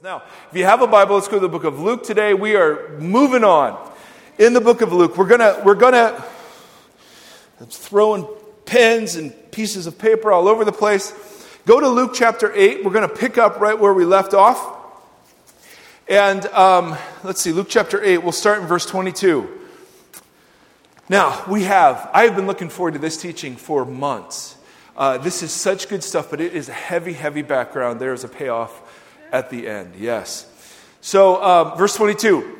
Now, if you have a Bible, let's go to the book of Luke today. We are moving on. In the book of Luke, we're gonna we're gonna throwing pens and pieces of paper all over the place. Go to Luke chapter 8. We're to pick up right where we left off. And um, let's see, Luke chapter 8, we'll start in verse 22. Now, we have, I have been looking forward to this teaching for months. Uh, this is such good stuff, but it is a heavy, heavy background. There is a payoff at the end. Yes. So, um, verse 22.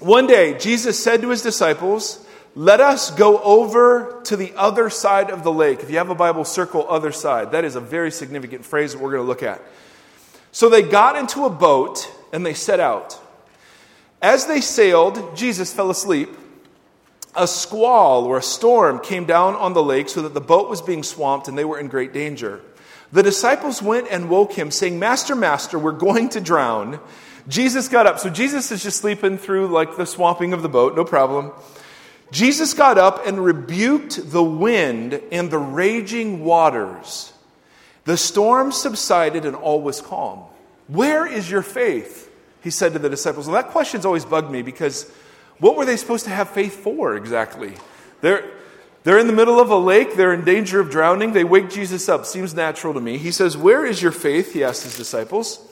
One day, Jesus said to his disciples, Let us go over to the other side of the lake. If you have a Bible, circle other side. That is a very significant phrase that we're going to look at. So they got into a boat and they set out. As they sailed, Jesus fell asleep a squall or a storm came down on the lake so that the boat was being swamped and they were in great danger. The disciples went and woke him, saying, Master, Master, we're going to drown. Jesus got up. So Jesus is just sleeping through like the swamping of the boat, no problem. Jesus got up and rebuked the wind and the raging waters. The storm subsided and all was calm. Where is your faith? He said to the disciples. Well, that question's always bugged me because what were they supposed to have faith for exactly? They're, they're in the middle of a lake. They're in danger of drowning. They wake Jesus up. Seems natural to me. He says, Where is your faith? He asked his disciples.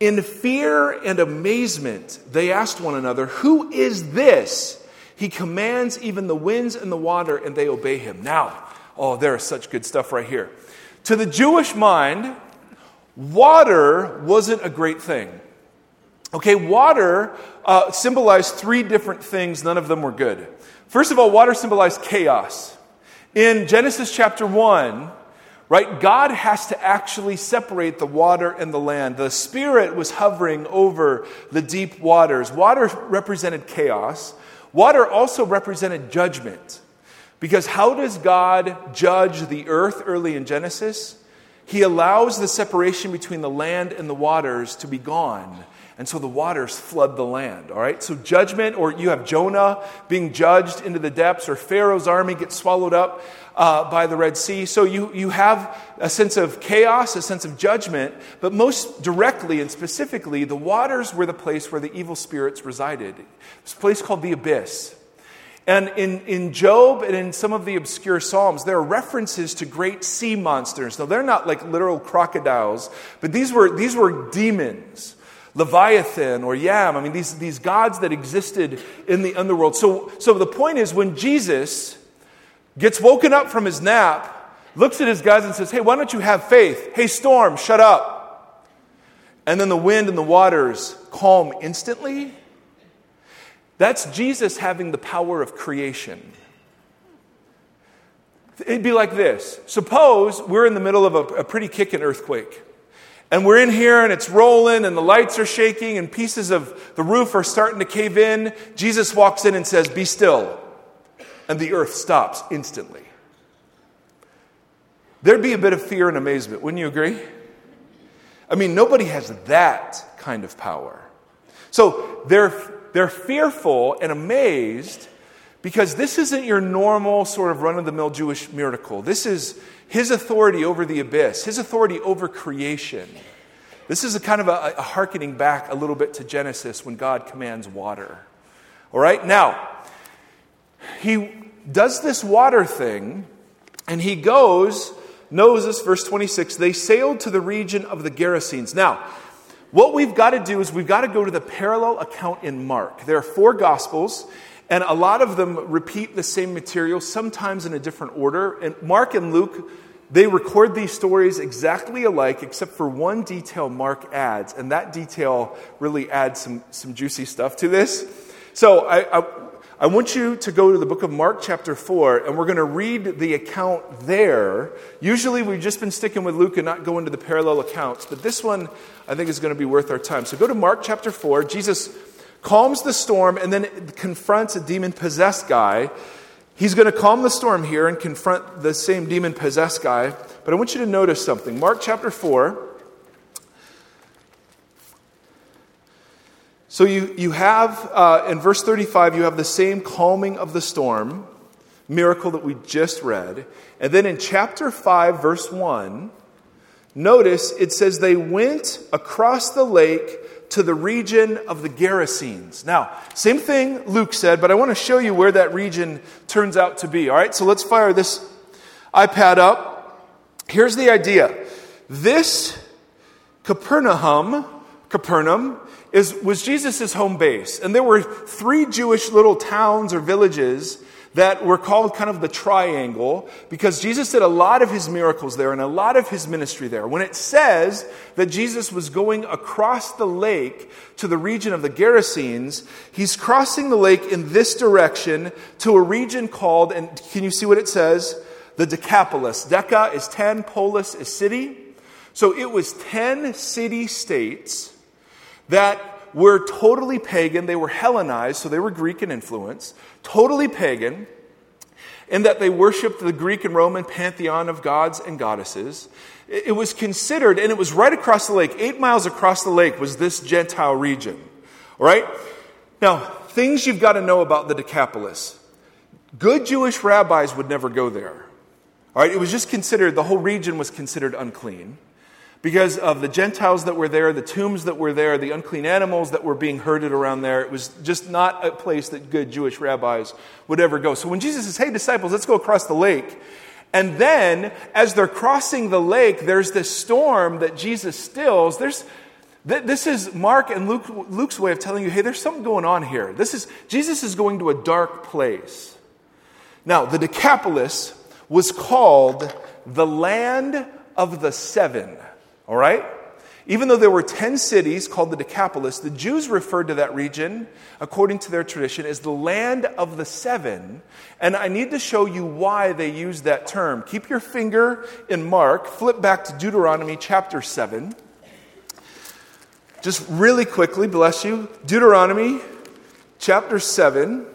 In fear and amazement, they asked one another, Who is this? He commands even the winds and the water, and they obey him. Now, oh, there is such good stuff right here. To the Jewish mind, water wasn't a great thing. Okay, water uh, symbolized three different things, none of them were good. First of all, water symbolized chaos. In Genesis chapter 1, right, God has to actually separate the water and the land. The Spirit was hovering over the deep waters. Water represented chaos, water also represented judgment. Because how does God judge the earth early in Genesis? He allows the separation between the land and the waters to be gone and so the waters flood the land, all right? So judgment, or you have Jonah being judged into the depths, or Pharaoh's army gets swallowed up uh, by the Red Sea. So you, you have a sense of chaos, a sense of judgment, but most directly and specifically, the waters were the place where the evil spirits resided. A place called the abyss. And in, in Job and in some of the obscure Psalms, there are references to great sea monsters. Now, they're not like literal crocodiles, but these were, these were demons Leviathan or Yam. I mean, these, these gods that existed in the underworld. So, so the point is, when Jesus gets woken up from his nap, looks at his guys and says, Hey, why don't you have faith? Hey, storm, shut up. And then the wind and the waters calm instantly. That's Jesus having the power of creation. It'd be like this Suppose we're in the middle of a, a pretty kicking earthquake. And we're in here and it's rolling and the lights are shaking and pieces of the roof are starting to cave in. Jesus walks in and says, Be still. And the earth stops instantly. There'd be a bit of fear and amazement, wouldn't you agree? I mean, nobody has that kind of power. So they're, they're fearful and amazed because this isn't your normal sort of run of the mill Jewish miracle. This is his authority over the abyss, his authority over creation. This is a kind of a, a hearkening back a little bit to Genesis when God commands water. All right, now, he does this water thing, and he goes, knows this, verse 26, they sailed to the region of the Gerasenes. Now, what we've got to do is we've got to go to the parallel account in Mark. There are four gospels, and a lot of them repeat the same material, sometimes in a different order. And Mark and Luke, they record these stories exactly alike, except for one detail Mark adds, and that detail really adds some, some juicy stuff to this. So I, I, I want you to go to the book of Mark, chapter 4, and we're going to read the account there. Usually we've just been sticking with Luke and not going to the parallel accounts, but this one I think is going to be worth our time. So go to Mark, chapter 4. Jesus calms the storm, and then confronts a demon possessed guy. He's going to calm the storm here and confront the same demon possessed guy. But I want you to notice something. Mark chapter 4. So you, you have, uh, in verse 35, you have the same calming of the storm miracle that we just read. And then in chapter 5, verse 1, notice it says they went across the lake to the region of the Gerasenes. Now, same thing Luke said, but I want to show you where that region turns out to be. All right, so let's fire this iPad up. Here's the idea this Capernaum, Capernaum, is, was Jesus' home base. And there were three Jewish little towns or villages that were called kind of the triangle because Jesus did a lot of his miracles there and a lot of his ministry there. When it says that Jesus was going across the lake to the region of the Gerasenes, he's crossing the lake in this direction to a region called, and can you see what it says? The Decapolis. Deca is 10, polis is city. So it was 10 city states that were totally pagan. They were Hellenized, so they were Greek in influence, totally pagan, in that they worshiped the Greek and Roman pantheon of gods and goddesses. It was considered, and it was right across the lake, eight miles across the lake was this Gentile region. All right? Now, things you've got to know about the Decapolis. Good Jewish rabbis would never go there. All right? It was just considered, the whole region was considered unclean because of the Gentiles that were there, the tombs that were there, the unclean animals that were being herded around there. It was just not a place that good Jewish rabbis would ever go. So when Jesus says, Hey, disciples, let's go across the lake. And then, as they're crossing the lake, there's this storm that Jesus stills. There's, this is Mark and Luke, Luke's way of telling you, hey, there's something going on here. This is, Jesus is going to a dark place. Now, the Decapolis was called the land of the seven. All right? Even though there were 10 cities called the Decapolis, the Jews referred to that region, according to their tradition, as the land of the seven. And I need to show you why they used that term. Keep your finger in Mark, flip back to Deuteronomy chapter 7. Just really quickly, bless you. Deuteronomy chapter 7.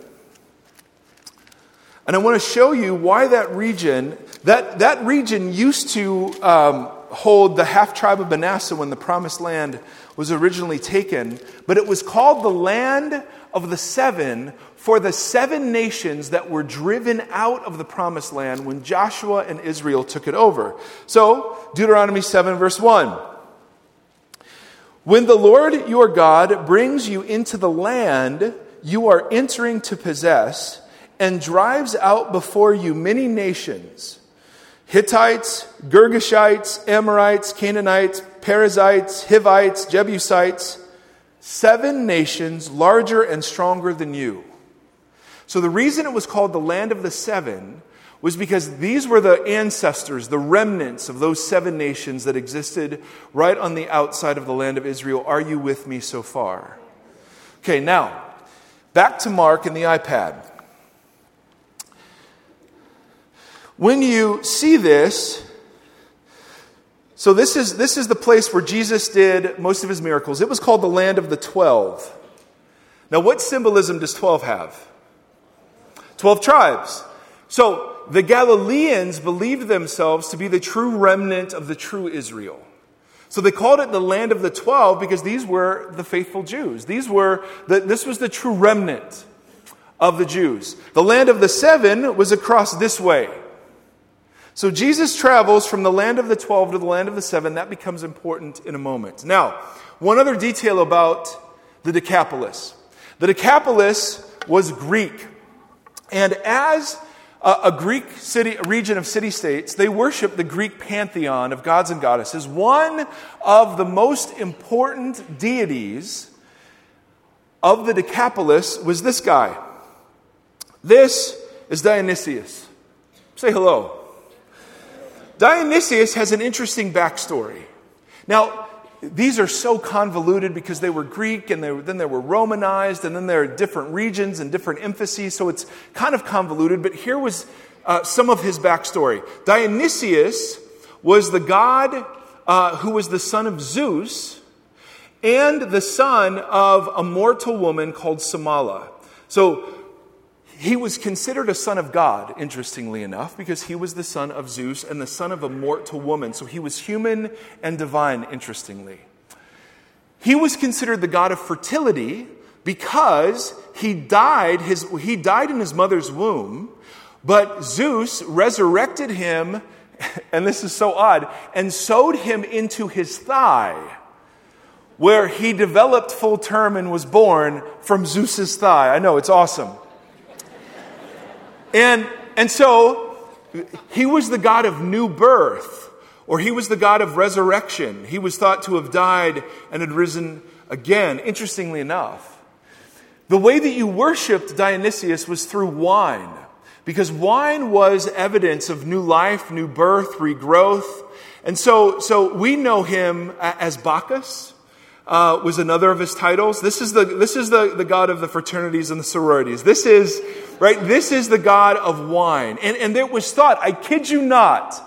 And I want to show you why that region, that, that region used to um, hold the half tribe of Manasseh when the promised land was originally taken, but it was called the land of the seven for the seven nations that were driven out of the promised land when Joshua and Israel took it over. So, Deuteronomy 7, verse 1. When the Lord your God brings you into the land you are entering to possess and drives out before you many nations, Hittites, Girgashites, Amorites, Canaanites, Perizzites, Hivites, Jebusites, seven nations larger and stronger than you. So the reason it was called the land of the seven was because these were the ancestors, the remnants of those seven nations that existed right on the outside of the land of Israel. Are you with me so far? Okay, now, back to Mark and the iPad. When you see this, so this is, this is the place where Jesus did most of his miracles. It was called the land of the 12. Now, what symbolism does 12 have? 12 tribes. So the Galileans believed themselves to be the true remnant of the true Israel. So they called it the land of the 12 because these were the faithful Jews. These were the, this was the true remnant of the Jews. The land of the seven was across this way. So Jesus travels from the land of the 12 to the land of the 7. That becomes important in a moment. Now, one other detail about the Decapolis. The Decapolis was Greek. And as a, Greek city, a region of city states, they worshiped the Greek pantheon of gods and goddesses. One of the most important deities of the Decapolis was this guy. This is Dionysius. Say hello. Dionysius has an interesting backstory. Now, these are so convoluted because they were Greek and they, then they were Romanized and then there are different regions and different emphases, so it's kind of convoluted. But here was uh, some of his backstory. Dionysius was the god uh, who was the son of Zeus and the son of a mortal woman called Semele. So he was considered a son of God, interestingly enough, because he was the son of Zeus and the son of a mortal woman. So he was human and divine, interestingly. He was considered the god of fertility because he died, his, he died in his mother's womb, but Zeus resurrected him and this is so odd, and sewed him into his thigh, where he developed full term and was born from Zeus's thigh. I know, it's awesome. And, and so he was the God of new birth, or he was the God of resurrection. He was thought to have died and had risen again, interestingly enough. The way that you worshiped Dionysius was through wine, because wine was evidence of new life, new birth, regrowth. And so, so we know him as Bacchus, uh, was another of his titles. This is, the, this is the, the God of the fraternities and the sororities. This is, right, this is the God of wine. And, and it was thought, I kid you not,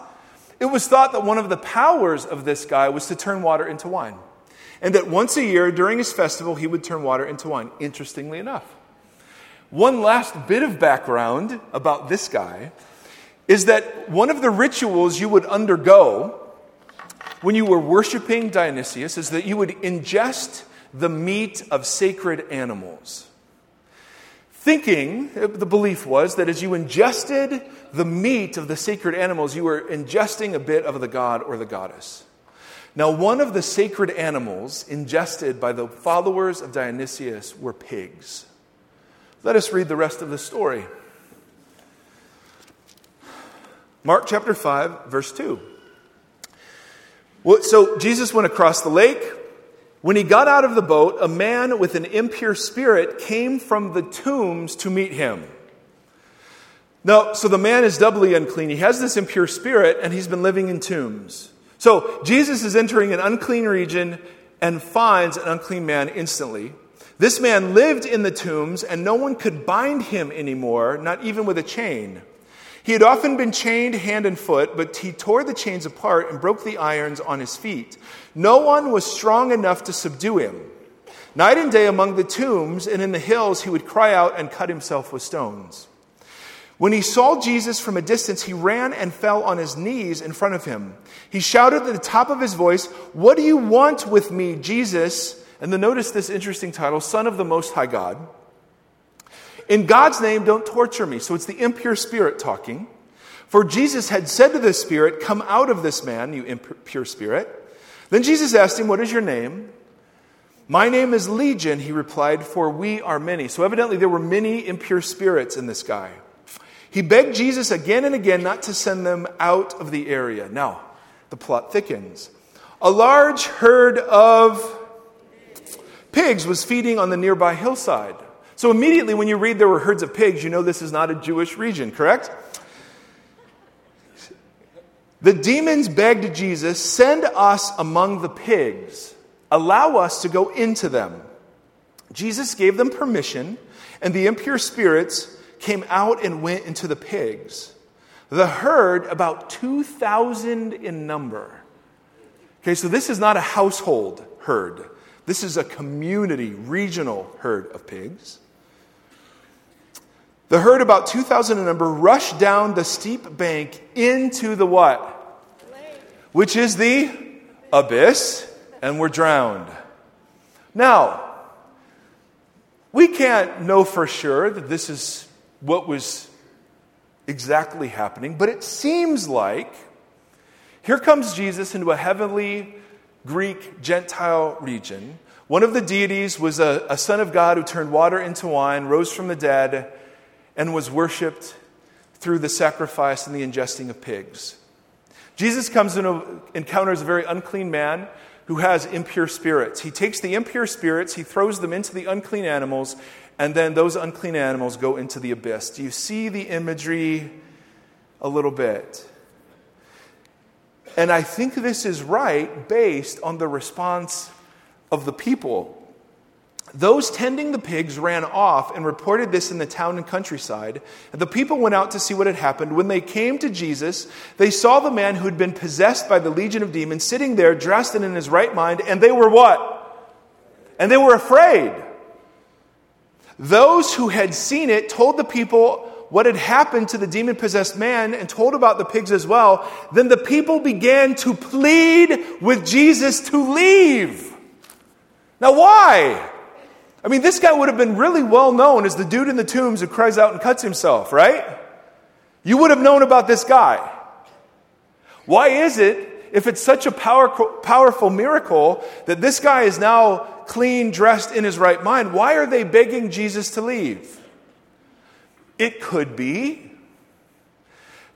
it was thought that one of the powers of this guy was to turn water into wine and that once a year during his festival he would turn water into wine, interestingly enough. One last bit of background about this guy is that one of the rituals you would undergo when you were worshiping Dionysius is that you would ingest the meat of sacred animals. Thinking, uh, the belief was that as you ingested the meat of the sacred animals, you were ingesting a bit of the god or the goddess. Now, one of the sacred animals ingested by the followers of Dionysius were pigs. Let us read the rest of the story. Mark chapter 5, verse 2. So Jesus went across the lake. When he got out of the boat, a man with an impure spirit came from the tombs to meet him. Now, so the man is doubly unclean. He has this impure spirit, and he's been living in tombs. So Jesus is entering an unclean region and finds an unclean man instantly. This man lived in the tombs, and no one could bind him anymore, not even with a chain. He had often been chained hand and foot, but he tore the chains apart and broke the irons on his feet. No one was strong enough to subdue him. Night and day among the tombs and in the hills, he would cry out and cut himself with stones. When he saw Jesus from a distance, he ran and fell on his knees in front of him. He shouted at the top of his voice, What do you want with me, Jesus? And then notice this interesting title, Son of the Most High God. In God's name, don't torture me. So it's the impure spirit talking. For Jesus had said to the spirit, Come out of this man, you impure spirit. Then Jesus asked him, What is your name? My name is Legion, he replied, for we are many. So evidently there were many impure spirits in this guy. He begged Jesus again and again not to send them out of the area. Now, the plot thickens. A large herd of pigs was feeding on the nearby hillside. So, immediately when you read there were herds of pigs, you know this is not a Jewish region, correct? The demons begged Jesus, Send us among the pigs, allow us to go into them. Jesus gave them permission, and the impure spirits came out and went into the pigs. The herd, about 2,000 in number. Okay, so this is not a household herd. This is a community, regional herd of pigs. The herd, about 2,000 in number, rushed down the steep bank into the what? Which is the abyss, and were drowned. Now, we can't know for sure that this is what was exactly happening, but it seems like here comes Jesus into a heavenly Greek Gentile region. One of the deities was a, a, son of God who turned water into wine, rose from the dead, and was worshiped through the sacrifice and the ingesting of pigs. Jesus comes and uh, encounters a very unclean man who has impure spirits. He takes the impure spirits, he throws them into the unclean animals, and then those unclean animals go into the abyss. Do you see the imagery a little bit? And I think this is right based on the response of the people. Those tending the pigs ran off and reported this in the town and countryside. The people went out to see what had happened. When they came to Jesus, they saw the man who had been possessed by the legion of demons sitting there, dressed and in his right mind, and they were what? And they were afraid. Those who had seen it told the people what had happened to the demon possessed man and told about the pigs as well. Then the people began to plead with Jesus to leave. Now, why? I mean, this guy would have been really well known as the dude in the tombs who cries out and cuts himself, right? You would have known about this guy. Why is it, if it's such a power, powerful miracle, that this guy is now clean, dressed in his right mind? Why are they begging Jesus to leave? It could be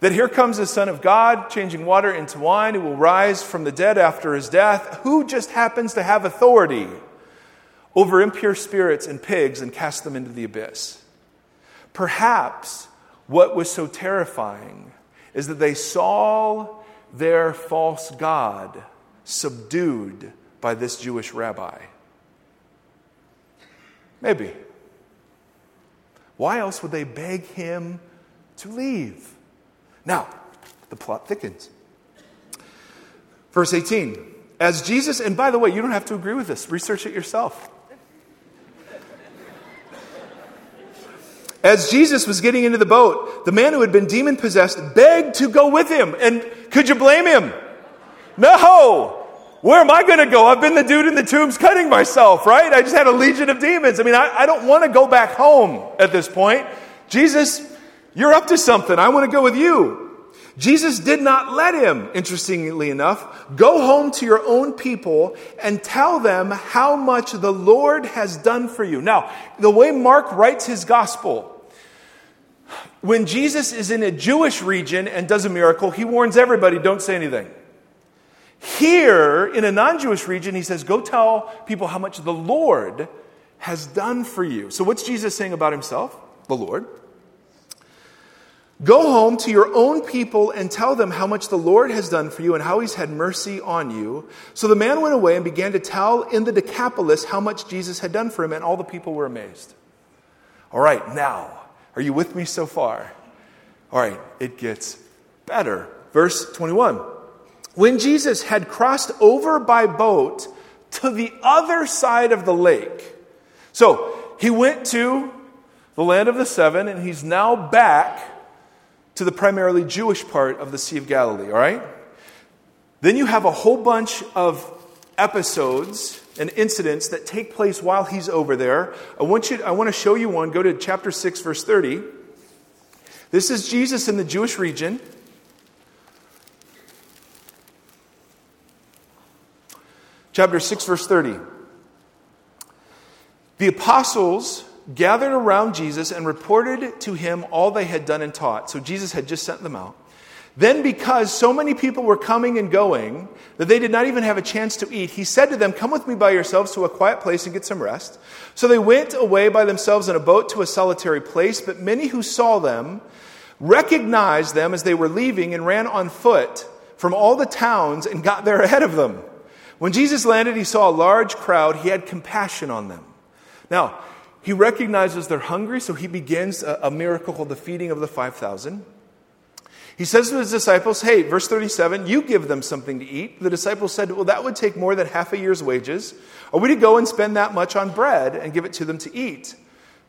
that here comes the Son of God, changing water into wine, who will rise from the dead after his death, who just happens to have authority over impure spirits and pigs and cast them into the abyss. Perhaps what was so terrifying is that they saw their false God subdued by this Jewish rabbi. Maybe. Why else would they beg him to leave? Now, the plot thickens. Verse 18. As Jesus, and by the way, you don't have to agree with this, research it yourself. As Jesus was getting into the boat, the man who had been demon possessed begged to go with him. And could you blame him? No! Where am I going to go? I've been the dude in the tombs cutting myself, right? I just had a legion of demons. I mean, I, I don't want to go back home at this point. Jesus, you're up to something. I want to go with you. Jesus did not let him, interestingly enough, go home to your own people and tell them how much the Lord has done for you. Now, the way Mark writes his gospel, when Jesus is in a Jewish region and does a miracle, he warns everybody don't say anything. Here, in a non Jewish region, he says, Go tell people how much the Lord has done for you. So, what's Jesus saying about himself? The Lord. Go home to your own people and tell them how much the Lord has done for you and how he's had mercy on you. So the man went away and began to tell in the Decapolis how much Jesus had done for him, and all the people were amazed. All right, now, are you with me so far? All right, it gets better. Verse 21. When Jesus had crossed over by boat to the other side of the lake, so he went to the land of the seven, and he's now back to the primarily Jewish part of the Sea of Galilee, all right? Then you have a whole bunch of episodes and incidents that take place while he's over there. I want, you, I want to show you one. Go to chapter 6, verse 30. This is Jesus in the Jewish region. Chapter 6, verse 30. The apostles gathered around Jesus and reported to him all they had done and taught. So Jesus had just sent them out. Then, because so many people were coming and going that they did not even have a chance to eat, he said to them, Come with me by yourselves to a quiet place and get some rest. So they went away by themselves in a boat to a solitary place, but many who saw them recognized them as they were leaving and ran on foot from all the towns and got there ahead of them. When Jesus landed, he saw a large crowd. He had compassion on them. Now, he recognizes they're hungry, so he begins a, a miracle called the feeding of the 5,000. He says to his disciples, Hey, verse 37, you give them something to eat. The disciples said, Well, that would take more than half a year's wages. Are we to go and spend that much on bread and give it to them to eat?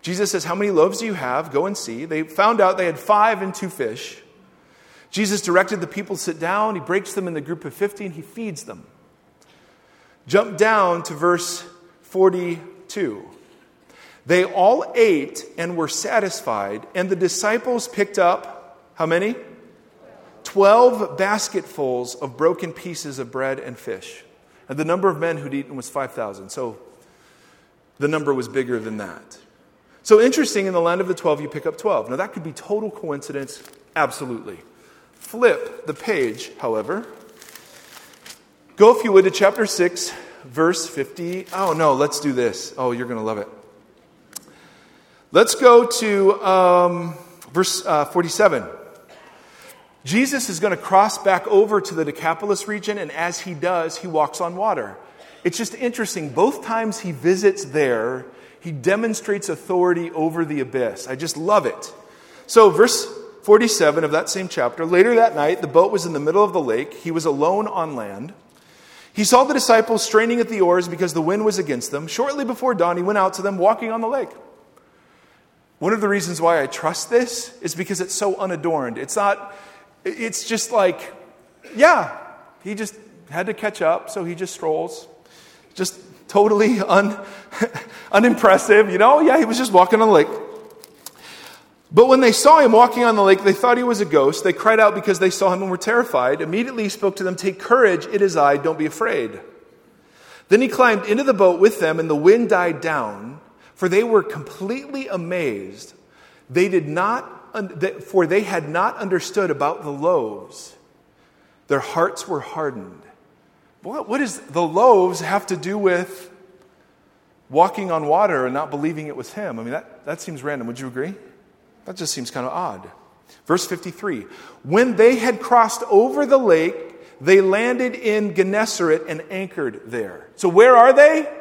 Jesus says, How many loaves do you have? Go and see. They found out they had five and two fish. Jesus directed the people to sit down. He breaks them in the group of 50 and he feeds them. Jump down to verse 42. They all ate and were satisfied, and the disciples picked up how many? Twelve basketfuls of broken pieces of bread and fish. And the number of men who'd eaten was 5,000. So the number was bigger than that. So interesting, in the land of the 12, you pick up 12. Now that could be total coincidence, absolutely. Flip the page, however. Go, if you would, to chapter 6, verse 50. Oh, no, let's do this. Oh, you're going to love it. Let's go to um, verse uh, 47. Jesus is going to cross back over to the Decapolis region, and as he does, he walks on water. It's just interesting. Both times he visits there, he demonstrates authority over the abyss. I just love it. So, verse 47 of that same chapter later that night, the boat was in the middle of the lake. He was alone on land. He saw the disciples straining at the oars because the wind was against them. Shortly before dawn, he went out to them walking on the lake. One of the reasons why I trust this is because it's so unadorned. It's not, it's just like, yeah, he just had to catch up, so he just strolls. Just totally un, unimpressive, you know? Yeah, he was just walking on the lake. But when they saw him walking on the lake, they thought he was a ghost. They cried out because they saw him and were terrified. Immediately he spoke to them, Take courage, it is I, don't be afraid. Then he climbed into the boat with them, and the wind died down, for they were completely amazed. They did not, for they had not understood about the loaves. Their hearts were hardened. What, what does the loaves have to do with walking on water and not believing it was him? I mean, that, that seems random. Would you agree? That just seems kind of odd. Verse 53 When they had crossed over the lake, they landed in Gennesaret and anchored there. So, where are they?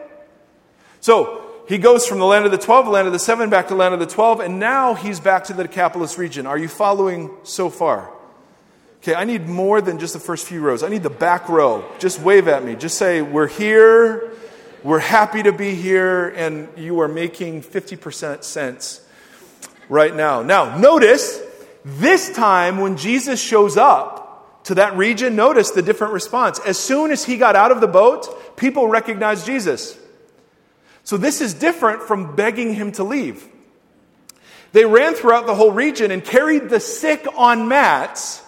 So, he goes from the land of the 12, land of the 7, back to land of the 12, and now he's back to the Decapolis region. Are you following so far? Okay, I need more than just the first few rows. I need the back row. Just wave at me. Just say, We're here. We're happy to be here, and you are making 50% sense right now. Now, notice this time when Jesus shows up to that region, notice the different response. As soon as he got out of the boat, people recognized Jesus. So this is different from begging him to leave. They ran throughout the whole region and carried the sick on mats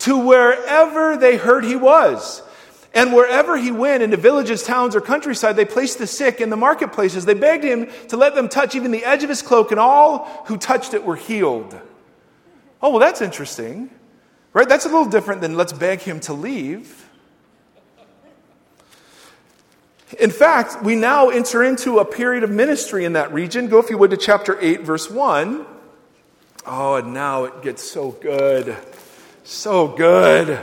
to wherever they heard he was. And wherever he went, into villages, towns, or countryside, they placed the sick in the marketplaces. They begged him to let them touch even the edge of his cloak, and all who touched it were healed. Oh, well, that's interesting. Right? That's a little different than let's beg him to leave. In fact, we now enter into a period of ministry in that region. Go, if you would, to chapter 8, verse 1. Oh, and now it gets so good. So good.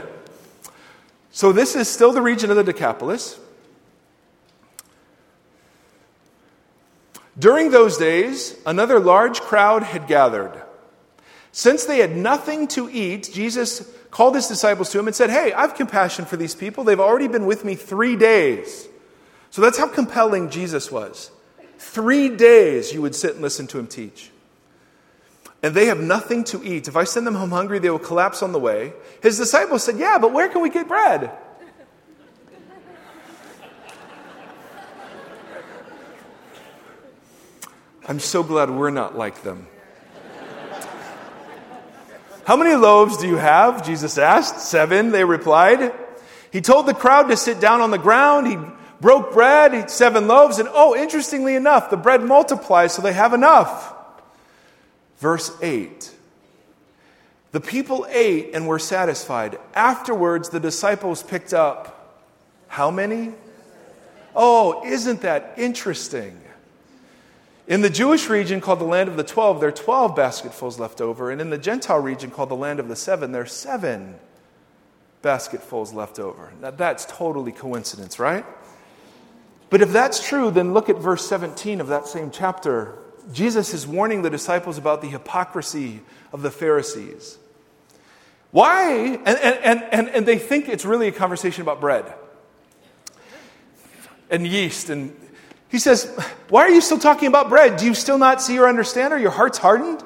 So, this is still the region of the Decapolis. During those days, another large crowd had gathered. Since they had nothing to eat, Jesus called his disciples to him and said, Hey, I have compassion for these people. They've already been with me three days. So that's how compelling Jesus was. Three days you would sit and listen to him teach and they have nothing to eat. If I send them home hungry, they will collapse on the way. His disciples said, Yeah, but where can we get bread? I'm so glad we're not like them. How many loaves do you have? Jesus asked. Seven, they replied. He told the crowd to sit down on the ground. He broke bread, seven loaves, and oh, interestingly enough, the bread multiplies so they have enough. Verse 8 The people ate and were satisfied. Afterwards, the disciples picked up how many? Oh, isn't that interesting? In the Jewish region called the land of the 12, there are 12 basketfuls left over. And in the Gentile region called the land of the seven, there are seven basketfuls left over. Now, that's totally coincidence, right? But if that's true, then look at verse 17 of that same chapter. Jesus is warning the disciples about the hypocrisy of the Pharisees. Why? And, and, and, and they think it's really a conversation about bread and yeast. And he says, Why are you still talking about bread? Do you still not see or understand? Are your hearts hardened?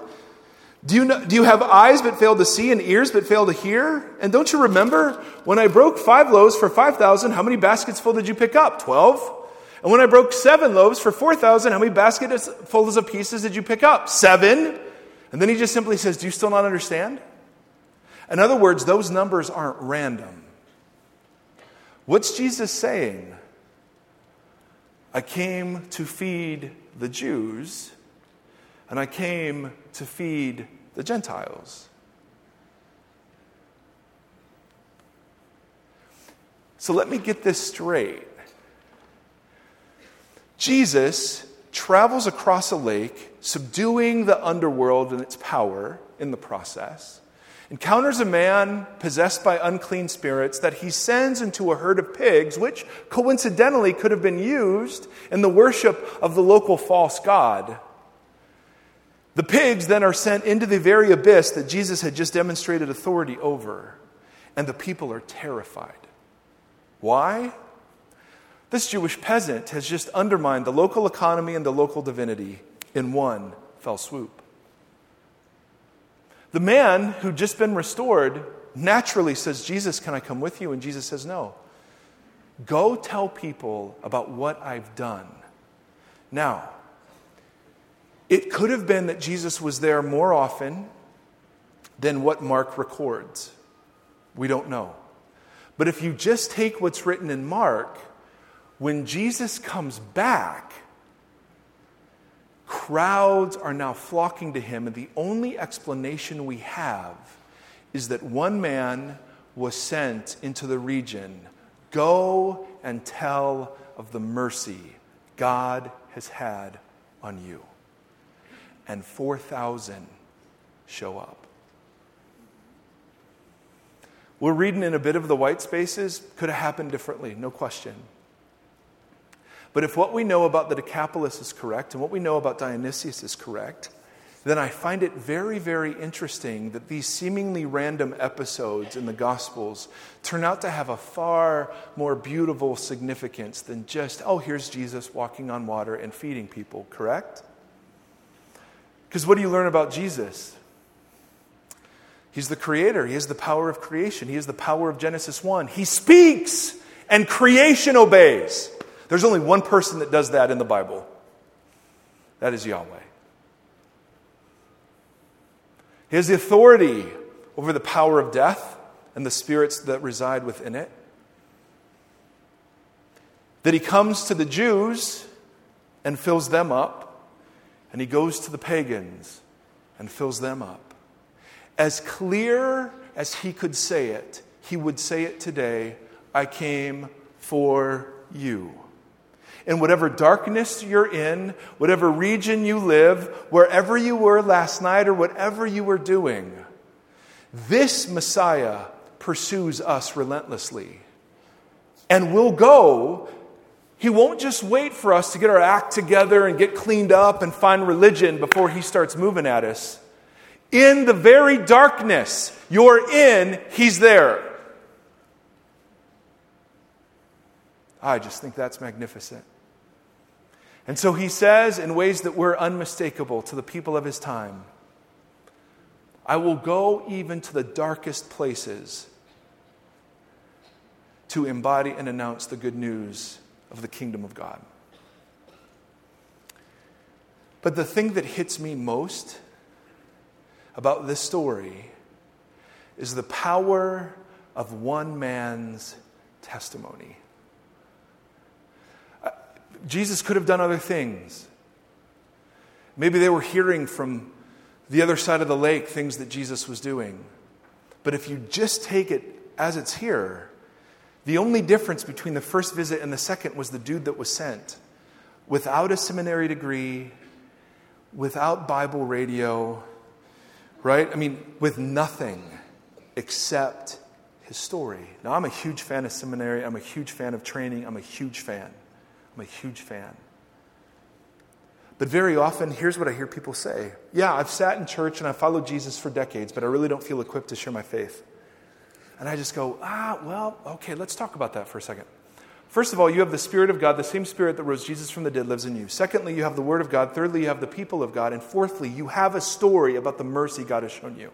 Do you, know, do you have eyes but fail to see and ears but fail to hear? And don't you remember when I broke five loaves for 5,000, how many baskets full did you pick up? Twelve? And when I broke seven loaves for 4,000, how many baskets full of pieces did you pick up? Seven. And then he just simply says, Do you still not understand? In other words, those numbers aren't random. What's Jesus saying? I came to feed the Jews, and I came to feed the Gentiles. So let me get this straight. Jesus travels across a lake, subduing the underworld and its power in the process, encounters a man possessed by unclean spirits that he sends into a herd of pigs, which coincidentally could have been used in the worship of the local false god. The pigs then are sent into the very abyss that Jesus had just demonstrated authority over, and the people are terrified. Why? This Jewish peasant has just undermined the local economy and the local divinity in one fell swoop. The man who'd just been restored naturally says, Jesus, can I come with you? And Jesus says, No. Go tell people about what I've done. Now, It could have been that Jesus was there more often than what Mark records. We don't know. But if you just take what's written in Mark, when Jesus comes back, crowds are now flocking to him, and the only explanation we have is that one man was sent into the region Go and tell of the mercy God has had on you. And 4,000 show up. We're reading in a bit of the white spaces. Could have happened differently, no question. But if what we know about the Decapolis is correct and what we know about Dionysius is correct, then I find it very, very interesting that these seemingly random episodes in the Gospels turn out to have a far more beautiful significance than just, oh, here's Jesus walking on water and feeding people, correct? Because what do you learn about Jesus? He's the creator, He has the power of creation, He has the power of Genesis 1. He speaks, and creation obeys. There's only one person that does that in the Bible that is Yahweh. He has the authority over the power of death and the spirits that reside within it. That he comes to the Jews and fills them up, and he goes to the pagans and fills them up. As clear as he could say it, he would say it today I came for you in whatever darkness you're in, whatever region you live, wherever you were last night, or whatever you were doing. This Messiah pursues us relentlessly. And we'll go. He won't just wait for us to get our act together and get cleaned up and find religion before he starts moving at us. In the very darkness you're in, he's there. I just think that's magnificent. And so he says, in ways that were unmistakable to the people of his time, I will go even to the darkest places to embody and announce the good news of the kingdom of God. But the thing that hits me most about this story is the power of one man's testimony. Jesus could have done other things. Maybe they were hearing from the other side of the lake things that Jesus was doing. But if you just take it as it's here, the only difference between the first visit and the second was the dude that was sent. Without a seminary degree, without Bible radio, right? I mean, with nothing except his story. Now, I'm a huge fan of seminary. I'm a huge fan of training. I'm a huge fan. I'm a huge fan. But very often, here's what I hear people say Yeah, I've sat in church and I've followed Jesus for decades, but I really don't feel equipped to share my faith. And I just go, Ah, well, okay, let's talk about that for a second. First of all, you have the Spirit of God, the same Spirit that rose Jesus from the dead lives in you. Secondly, you have the Word of God. Thirdly, you have the people of God. And fourthly, you have a story about the mercy God has shown you.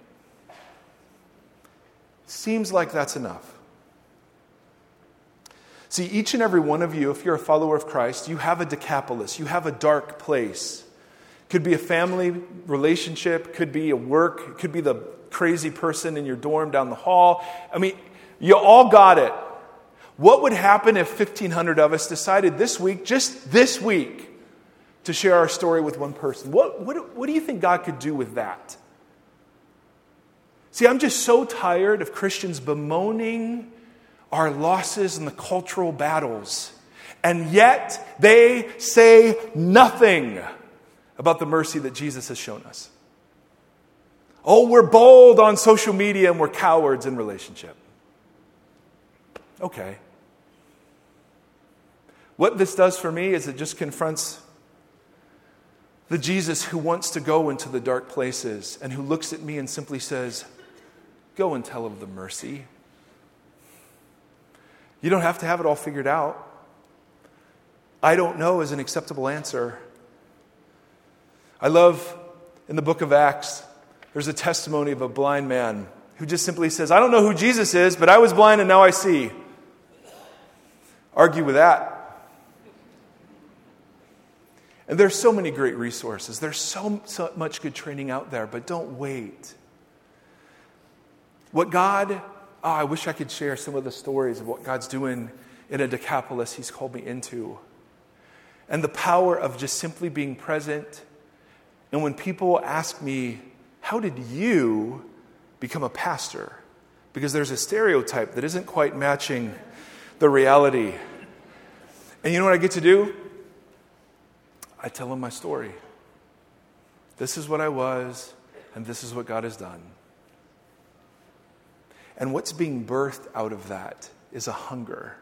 Seems like that's enough. See, each and every one of you, if you're a follower of Christ, you have a Decapolis, you have a dark place. Could be a family relationship, could be a work, could be the crazy person in your dorm down the hall. I mean, you all got it. What would happen if 1,500 of us decided this week, just this week, to share our story with one person? What, what, what do you think God could do with that? See, I'm just so tired of Christians bemoaning our losses and the cultural battles. And yet they say nothing about the mercy that Jesus has shown us. Oh, we're bold on social media and we're cowards in relationship. Okay. What this does for me is it just confronts the Jesus who wants to go into the dark places and who looks at me and simply says, Go and tell of the mercy you don't have to have it all figured out. I don't know is an acceptable answer. I love in the book of Acts, there's a testimony of a blind man who just simply says, I don't know who Jesus is, but I was blind and now I see. Argue with that. And there's so many great resources. There's so, so much good training out there, but don't wait. What God, oh, I wish I could share some of the stories of what God's doing in a Decapolis He's called me into. And the power of just simply being present. And when people ask me, How did you become a pastor? Because there's a stereotype that isn't quite matching the reality. And you know what I get to do? I tell them my story. This is what I was, and this is what God has done. And what's being birthed out of that is a hunger.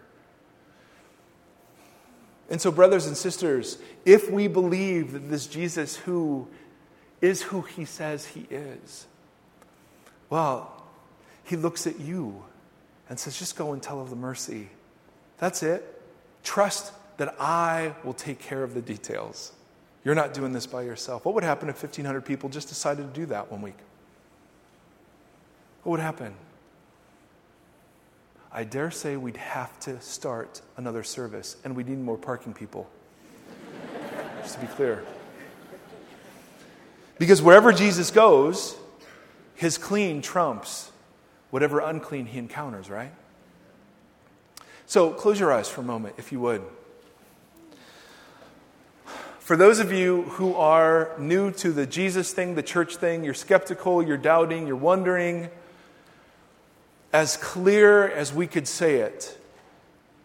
And so, brothers and sisters, if we believe that this Jesus who is who he says he is, well, he looks at you and says, just go and tell of the mercy. That's it. Trust that I will take care of the details. You're not doing this by yourself. What would happen if 1,500 people just decided to do that one week? What would happen? I dare say we'd have to start another service, and we need more parking people. Just to be clear. Because wherever Jesus goes, his clean trumps whatever unclean he encounters, right? So close your eyes for a moment, if you would. For those of you who are new to the Jesus thing, the church thing, you're skeptical, you're doubting, you're wondering, as clear as we could say it,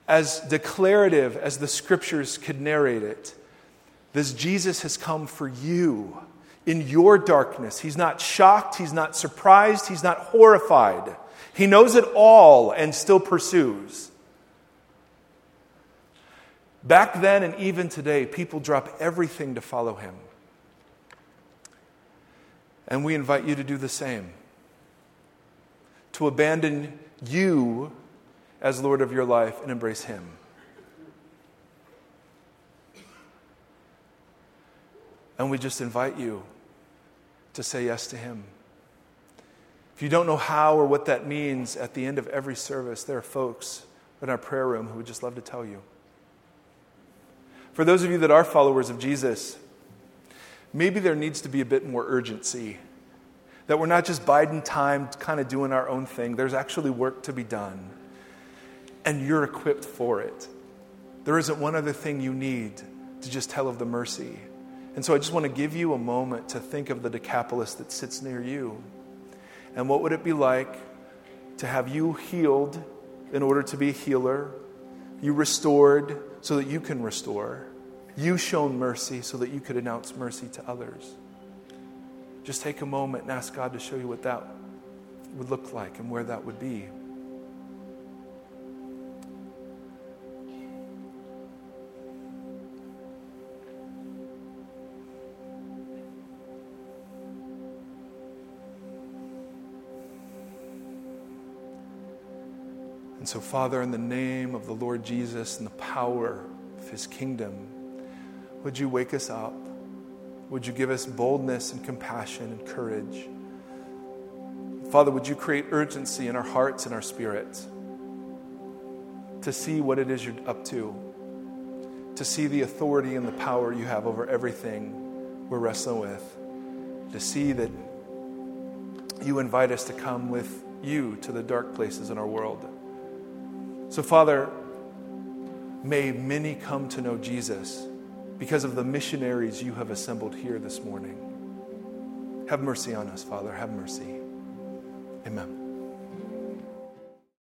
as declarative as the scriptures could narrate it, this Jesus has come for you in your darkness. He's not shocked, he's not surprised, he's not horrified. He knows it all and still pursues. Back then and even today, people drop everything to follow him. And we invite you to do the same to abandon you as Lord of your life and embrace Him. And we just invite you to say yes to Him. If you don't know how or what that means, at the end of every service, there are folks in our prayer room who would just love to tell you. For those of you that are followers of Jesus, maybe there needs to be a bit more urgency that we're not just biding time, kind of doing our own thing. There's actually work to be done. And you're equipped for it. There isn't one other thing you need to just tell of the mercy. And so I just want to give you a moment to think of the Decapolis that sits near you. And what would it be like to have you healed in order to be a healer, you restored so that you can restore, you shown mercy so that you could announce mercy to others? Just take a moment and ask God to show you what that would look like and where that would be. And so, Father, in the name of the Lord Jesus and the power of his kingdom, would you wake us up? Would you give us boldness and compassion and courage? Father, would you create urgency in our hearts and our spirits to see what it is you're up to, to see the authority and the power you have over everything we're wrestling with, to see that you invite us to come with you to the dark places in our world. So, Father, may many come to know Jesus because of the missionaries you have assembled here this morning. Have mercy on us, Father. Have mercy. Amen.